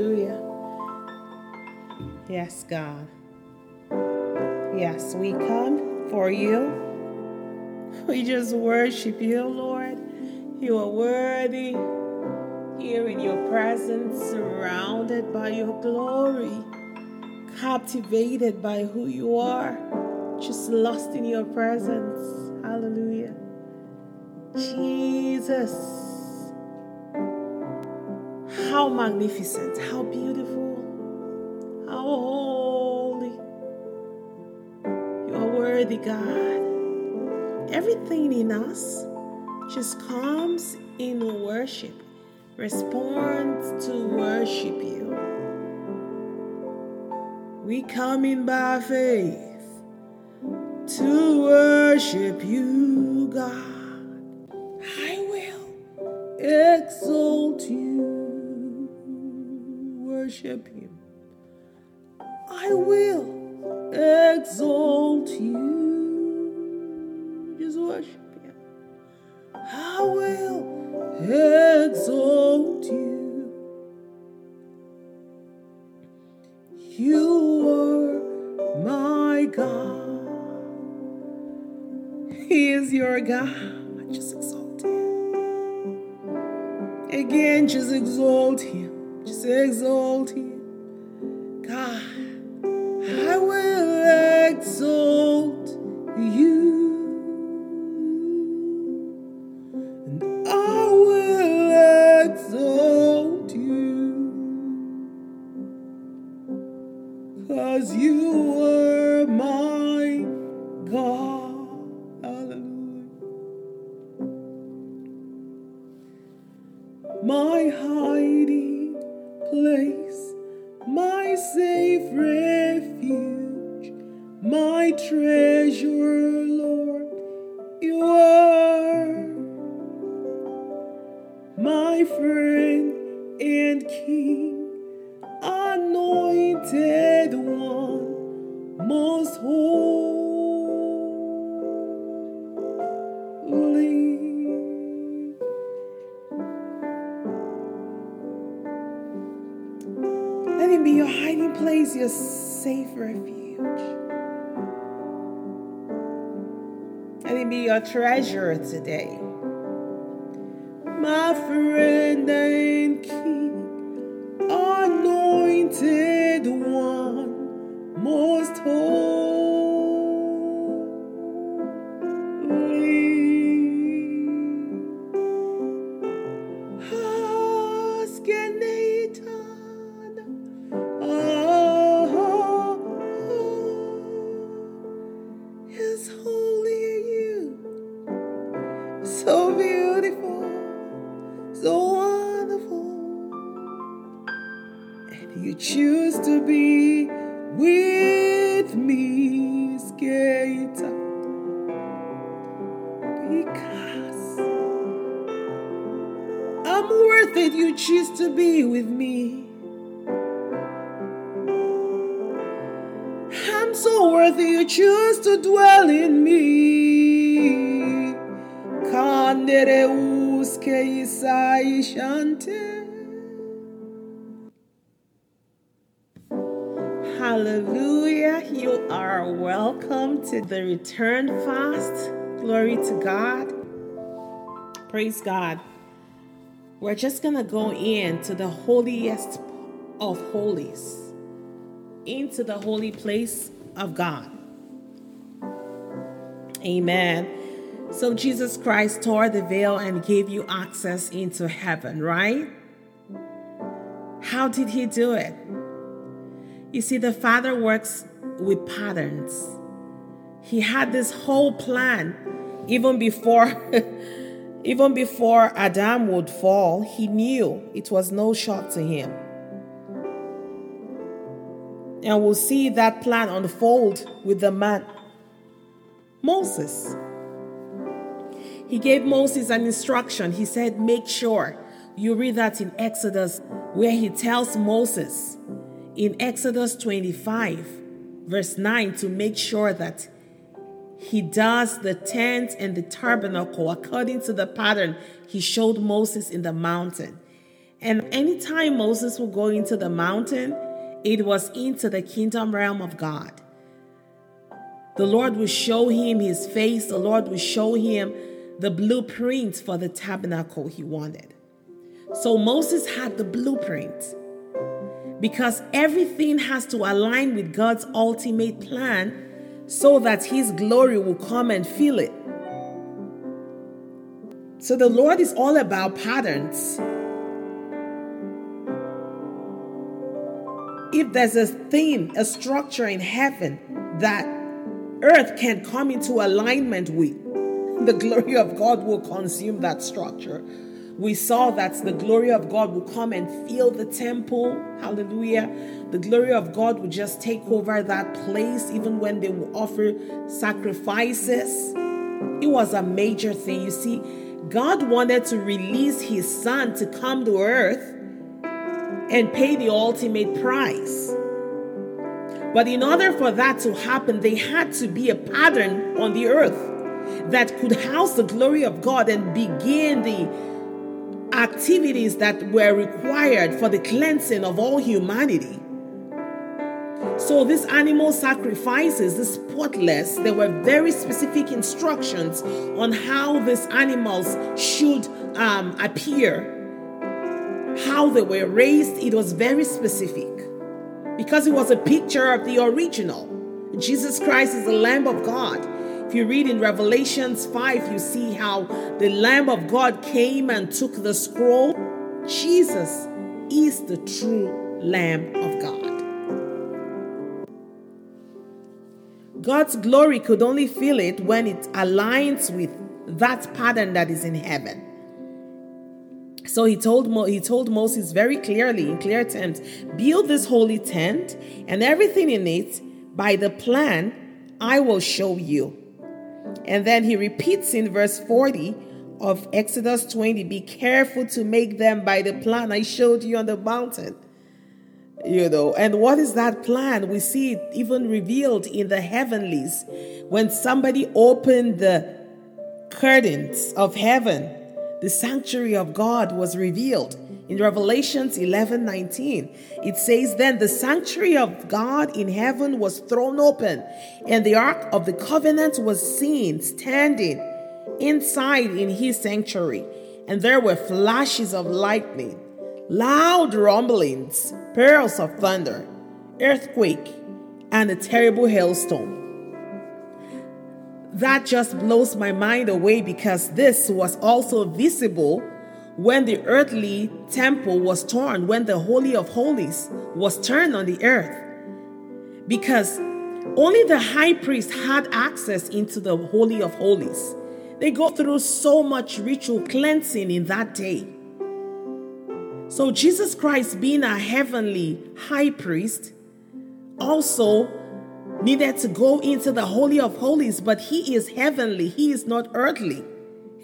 Hallelujah. Yes, God. Yes, we come for you. We just worship you, Lord. You are worthy. Here in your presence, surrounded by your glory, captivated by who you are, just lost in your presence. Hallelujah. Jesus. How magnificent, how beautiful, how holy. You are worthy, God. Everything in us just comes in worship, responds to worship you. We come in by faith to worship you, God. I will exalt you, worship Him. I will exalt you, just worship Him. I will exalt you. You are my God. He is your God. Just exalt Him. Again, just exalt Him. Just exalt Him. God, I will exalt you. Treasure today. My friend Hallelujah. You are welcome to the return fast. Glory to God. Praise God. We're just going to go into the holiest of holies, into the holy place of God. Amen. So Jesus Christ tore the veil and gave you access into heaven, right? How did he do it? You see, the Father works with patterns. He had this whole plan even before even before Adam would fall. He knew it was no shock to him. And we'll see that plan unfold with the man Moses. He gave Moses an instruction. He said, Make sure you read that in Exodus, where he tells Moses in Exodus 25, verse 9, to make sure that he does the tent and the tabernacle according to the pattern he showed Moses in the mountain. And anytime Moses would go into the mountain, it was into the kingdom realm of God. The Lord would show him his face, the Lord would show him the blueprint for the tabernacle he wanted. So Moses had the blueprint because everything has to align with God's ultimate plan so that his glory will come and fill it. So the Lord is all about patterns. If there's a theme, a structure in heaven that earth can come into alignment with, the glory of God will consume that structure. We saw that the glory of God will come and fill the temple. Hallelujah. The glory of God will just take over that place, even when they will offer sacrifices. It was a major thing. You see, God wanted to release his son to come to earth and pay the ultimate price. But in order for that to happen, they had to be a pattern on the earth that could house the glory of God and begin the activities that were required for the cleansing of all humanity. So these animal sacrifices, the spotless, there were very specific instructions on how these animals should um, appear, how they were raised. It was very specific because it was a picture of the original. Jesus Christ is the Lamb of God. If you read in Revelations 5, you see how the Lamb of God came and took the scroll. Jesus is the true Lamb of God. God's glory could only fill it when it aligns with that pattern that is in heaven. So he told Mo, he told Moses very clearly in clear terms, build this holy tent and everything in it by the plan I will show you. And then he repeats in verse 40 of Exodus 20 be careful to make them by the plan I showed you on the mountain. You know, and what is that plan? We see it even revealed in the heavenlies. When somebody opened the curtains of heaven, the sanctuary of God was revealed in Revelations 11 19, it says, Then the sanctuary of God in heaven was thrown open, and the ark of the covenant was seen standing inside in his sanctuary. And there were flashes of lightning, loud rumblings, peals of thunder, earthquake, and a terrible hailstorm. That just blows my mind away because this was also visible when the earthly temple was torn, when the Holy of Holies was turned on the earth. Because only the high priest had access into the Holy of Holies. They go through so much ritual cleansing in that day. So, Jesus Christ, being a heavenly high priest, also needed to go into the Holy of Holies, but he is heavenly, he is not earthly.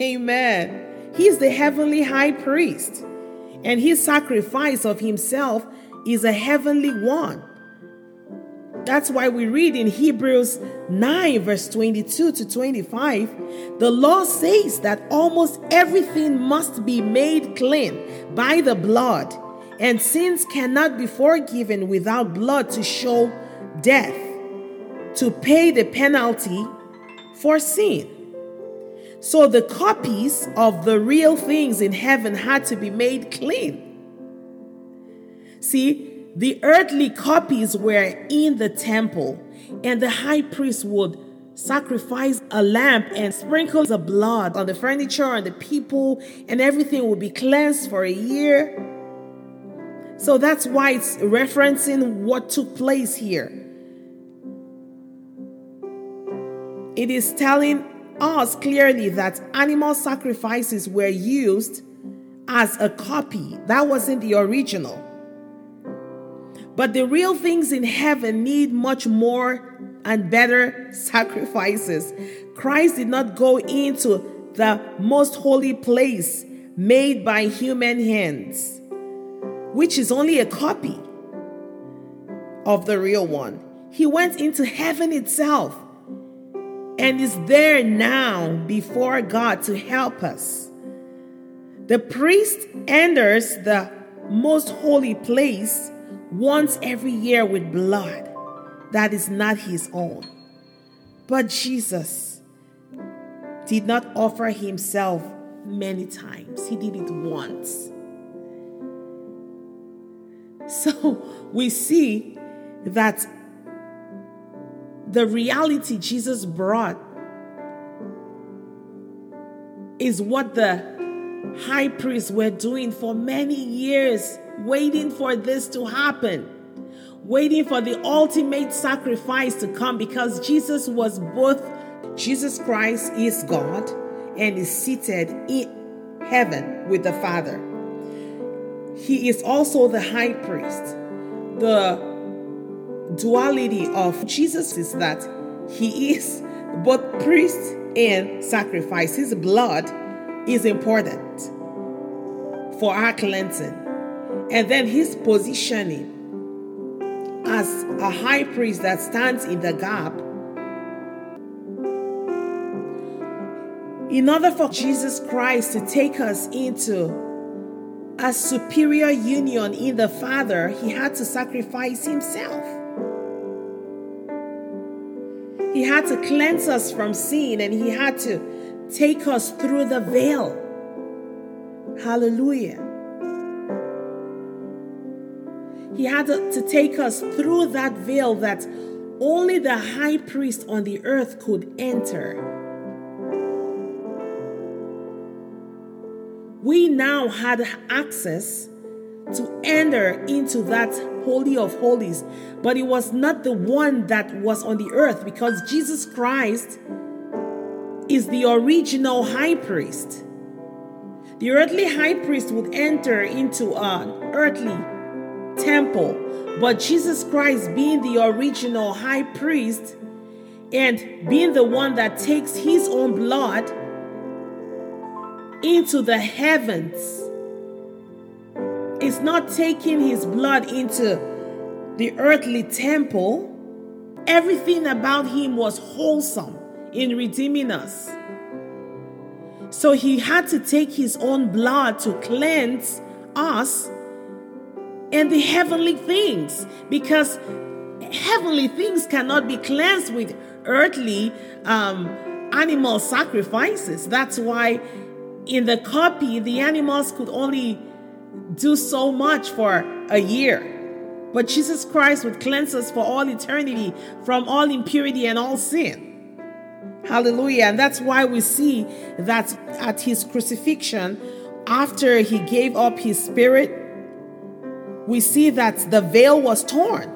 Amen. He's the heavenly high priest, and his sacrifice of himself is a heavenly one. That's why we read in Hebrews 9, verse 22 to 25, the law says that almost everything must be made clean by the blood, and sins cannot be forgiven without blood to show death, to pay the penalty for sin. So the copies of the real things in heaven had to be made clean. See, the earthly copies were in the temple, and the high priest would sacrifice a lamb and sprinkle the blood on the furniture and the people, and everything would be cleansed for a year. So that's why it's referencing what took place here. It is telling us clearly that animal sacrifices were used as a copy. That wasn't the original. But the real things in heaven need much more and better sacrifices. Christ did not go into the most holy place made by human hands, which is only a copy of the real one. He went into heaven itself and is there now before God to help us. The priest enters the most holy place once every year with blood that is not his own. But Jesus did not offer himself many times, he did it once. So we see that the reality Jesus brought is what the high priests were doing for many years, waiting for this to happen, waiting for the ultimate sacrifice to come because Jesus was both, Jesus Christ is God and is seated in heaven with the Father. He is also the high priest. The duality of Jesus is that he is both priest and sacrifice. His blood is important for our cleansing. And then his positioning as a high priest that stands in the gap. In order for Jesus Christ to take us into a superior union in the Father, he had to sacrifice himself. He had to cleanse us from sin and he had to take us through the veil. Hallelujah. He had to, take us through that veil that only the high priest on the earth could enter. We now had access to enter into that Holy of Holies, but it was not the one that was on the earth because Jesus Christ is the original high priest. The earthly high priest would enter into an earthly temple, but Jesus Christ, being the original high priest and being the one that takes his own blood into the heavens, is not taking his blood into the earthly temple. Everything about him was wholesome in redeeming us. So he had to take his own blood to cleanse us and the heavenly things because heavenly things cannot be cleansed with earthly um, animal sacrifices. That's why in the copy, the animals could only do so much for a year. But Jesus Christ would cleanse us for all eternity from all impurity and all sin. Hallelujah. And that's why we see that at his crucifixion, after he gave up his spirit, we see that the veil was torn.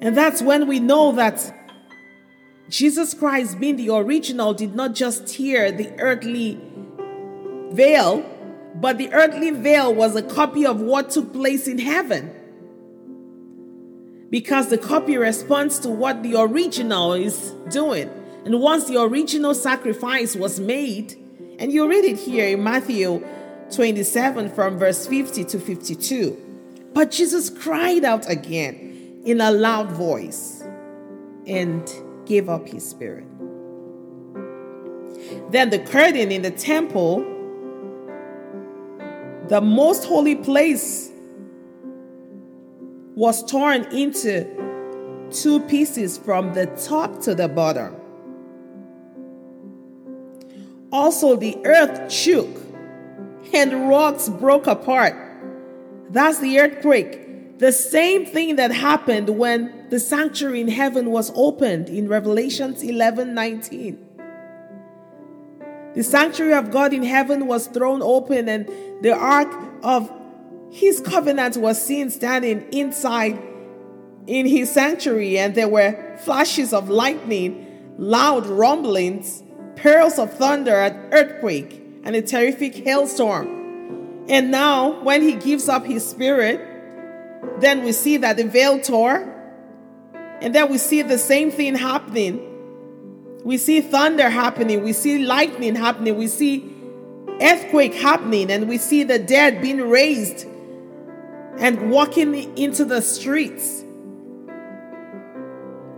And that's when we know that Jesus Christ, being the original, did not just tear the earthly veil, but the earthly veil was a copy of what took place in heaven because the copy responds to what the original is doing. And once the original sacrifice was made, and you read it here in Matthew 27 from verse 50 to 52. But Jesus cried out again in a loud voice and gave up his spirit. Then the curtain in the temple, the most holy place, was torn into two pieces from the top to the bottom. Also, the earth shook and rocks broke apart. That's the earthquake. The same thing that happened when the sanctuary in heaven was opened in Revelations 11 19. The sanctuary of God in heaven was thrown open, and the ark of his covenant was seen standing inside in his sanctuary, and there were flashes of lightning, loud rumblings, pearls of thunder, an earthquake, and a terrific hailstorm. And now, when he gives up his spirit, then we see that the veil tore, and then we see the same thing happening. We see thunder happening, we see lightning happening, we see earthquake happening, and we see the dead being raised and walking into the streets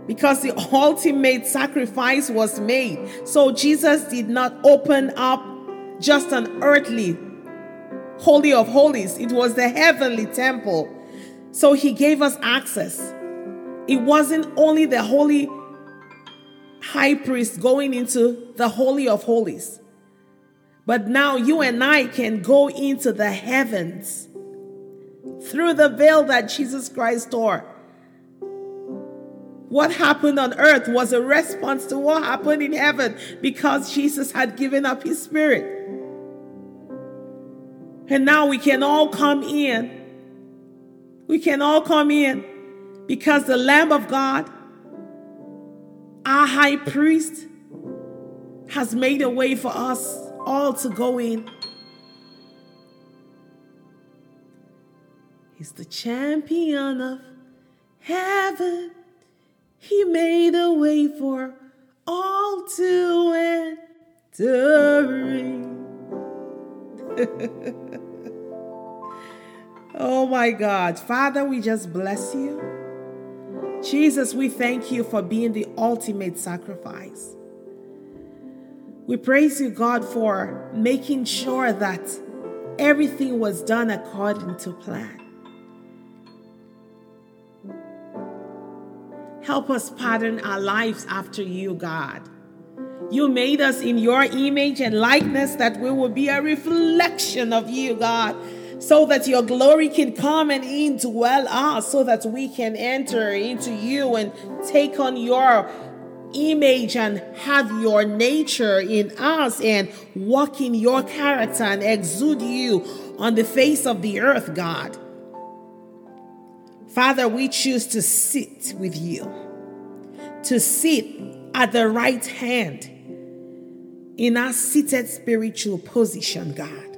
because the ultimate sacrifice was made. So Jesus did not open up just an earthly Holy of Holies. It was the heavenly temple. So he gave us access. It wasn't only the holy high priest going into the Holy of Holies, but now you and I can go into the heavens through the veil that Jesus Christ tore. What happened on earth was a response to what happened in heaven because Jesus had given up his spirit. And now we can all come in. We can all come in because the Lamb of God, our high priest, has made a way for us all to go in. He's the champion of heaven. He made a way for all to enter. oh my God. Father, we just bless you. Jesus, we thank you for being the ultimate sacrifice. We praise you, God, for making sure that everything was done according to plan. Help us pattern our lives after you, God. You made us in your image and likeness that we will be a reflection of you, God, so that your glory can come and indwell us, so that we can enter into you and take on your image and have your nature in us and walk in your character and exude you on the face of the earth, God. Father, we choose to sit with you, to sit at the right hand in our seated spiritual position, God.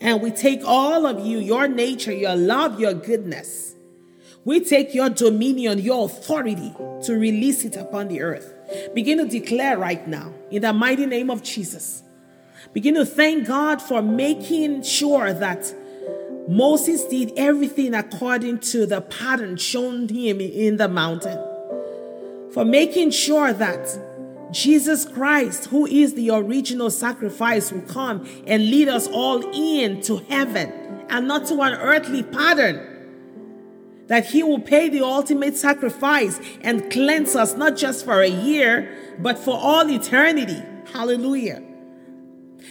And we take all of you, your nature, your love, your goodness. We take your dominion, your authority to release it upon the earth. Begin to declare right now, in the mighty name of Jesus. Begin to thank God for making sure that Moses did everything according to the pattern shown him in the mountain. For making sure that Jesus Christ, who is the original sacrifice, will come and lead us all in to heaven and not to an earthly pattern. That he will pay the ultimate sacrifice and cleanse us not just for a year, but for all eternity. Hallelujah.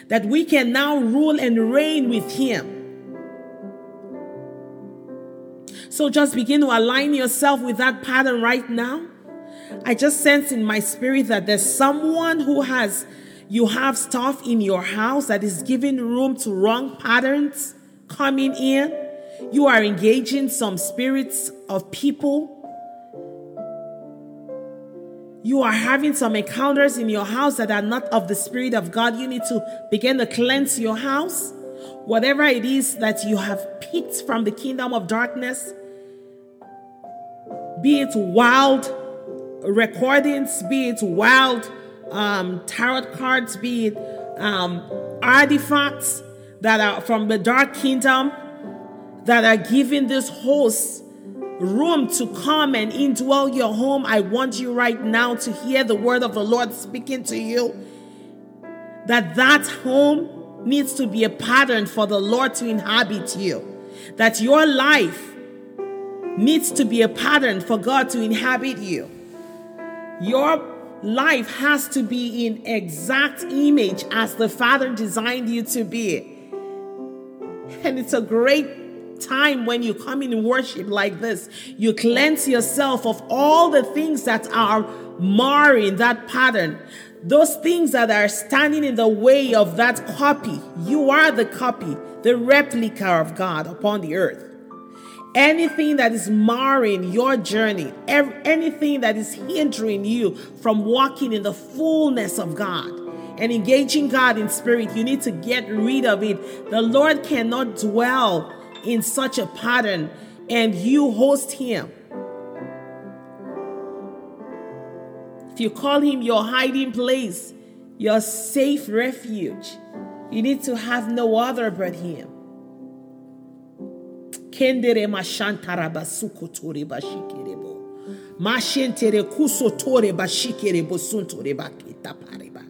That we can now rule and reign with him So just begin to align yourself with that pattern right now. I just sense in my spirit that there's someone who has, you have stuff in your house that is giving room to wrong patterns coming in. You are engaging some spirits of people. You are having some encounters in your house that are not of the Spirit of God. You need to begin to cleanse your house. Whatever it is that you have picked from the kingdom of darkness, be it wild recordings, be it wild um, tarot cards, be it um, artifacts that are from the dark kingdom that are giving this host room to come and indwell your home. I want you right now to hear the word of the Lord speaking to you. That that home needs to be a pattern for the Lord to inhabit you. That your life needs to be a pattern for God to inhabit you. Your life has to be in exact image as the Father designed you to be. And it's a great time when you come in worship like this. You cleanse yourself of all the things that are marring that pattern. Those things that are standing in the way of that copy. You are the copy, the replica of God upon the earth anything that is marring your journey, anything that is hindering you from walking in the fullness of God and engaging God in spirit, you need to get rid of it. The Lord cannot dwell in such a pattern and you host Him. If you call Him your hiding place, your safe refuge, you need to have no other but Him. Kendere mashantara basukotore bashikerebo. Mashentere bakita pareba.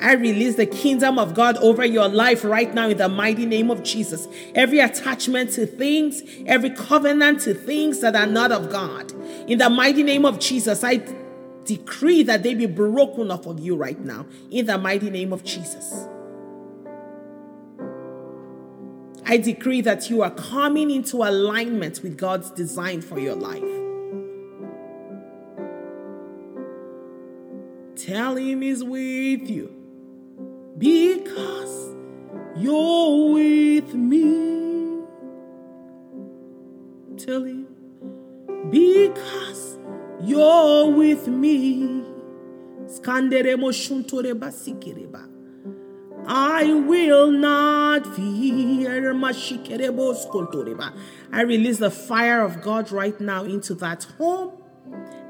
I release the kingdom of God over your life right now in the mighty name of Jesus. Every attachment to things, every covenant to things that are not of God. In the mighty name of Jesus, I decree that they be broken off of you right now. In the mighty name of Jesus. I decree that you are coming into alignment with God's design for your life. Tell him he's with you because you're with me. Tell him, because you're with me. I will not fear. I release the fire of God right now into that home.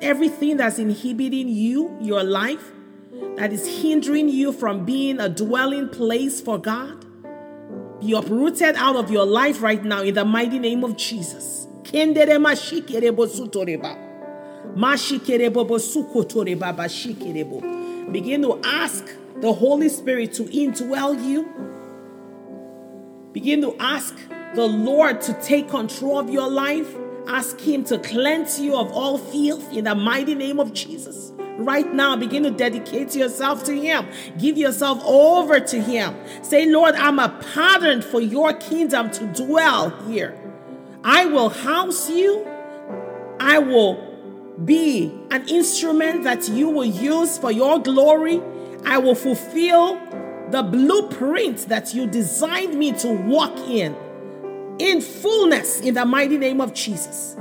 Everything that's inhibiting you, your life, that is hindering you from being a dwelling place for God be uprooted out of your life right now in the mighty name of Jesus. Begin to ask the Holy Spirit to indwell you. Begin to ask the Lord to take control of your life. Ask Him to cleanse you of all filth in the mighty name of Jesus. Right now, begin to dedicate yourself to Him. Give yourself over to Him. Say, Lord, I'm a pattern for your kingdom to dwell here. I will house you. I will be an instrument that you will use for your glory. I will fulfill the blueprint that you designed me to walk in, in fullness, in the mighty name of Jesus.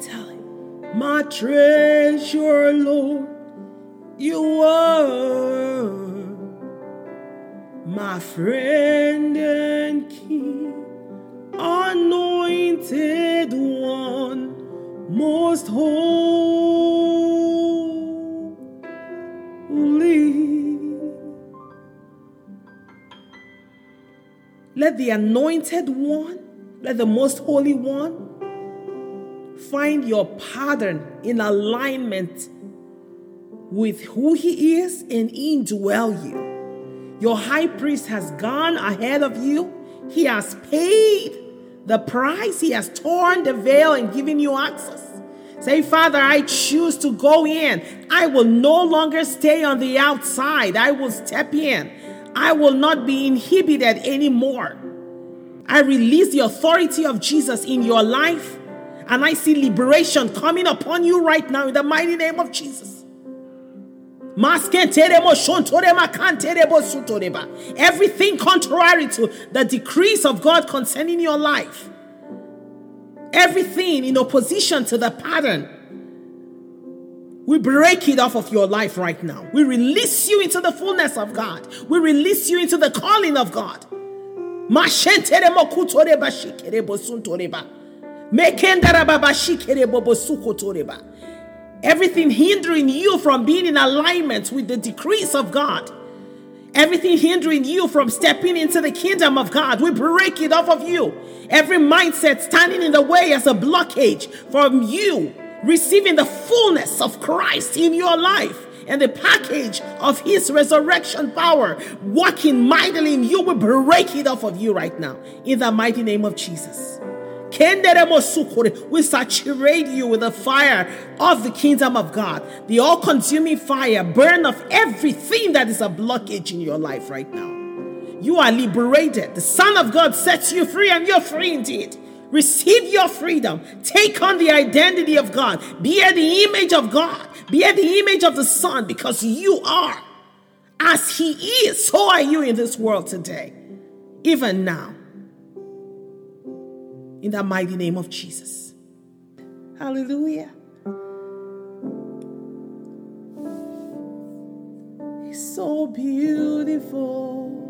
Tell him, my treasure, Lord. You are my friend and king, anointed one, most holy. Let the anointed one, let the most holy one find your pattern in alignment with who He is and indwell you. Your high priest has gone ahead of you, He has paid the price, He has torn the veil and given you access. Say, Father, I choose to go in. I will no longer stay on the outside. I will step in. I will not be inhibited anymore. I release the authority of Jesus in your life and I see liberation coming upon you right now in the mighty name of Jesus. Everything contrary to the decrees of God concerning your life, everything in opposition to the pattern, we break it off of your life right now. We release you into the fullness of God. We release you into the calling of God. Everything hindering you from being in alignment with the decrees of God. Everything hindering you from stepping into the kingdom of God, we break it off of you. Every mindset standing in the way as a blockage from you receiving the fullness of Christ in your life and the package of his resurrection power working mightily in you, we break it off of you right now in the mighty name of Jesus. We saturate you with the fire of the kingdom of God. The all consuming fire burn off everything that is a blockage in your life right now. You are liberated. The Son of God sets you free, and you're free indeed. Receive your freedom. Take on the identity of God. Bear the image of God. Bear the image of the Son because you are as He is. So are you in this world today, even now in the mighty name of Jesus. Hallelujah. It's so beautiful.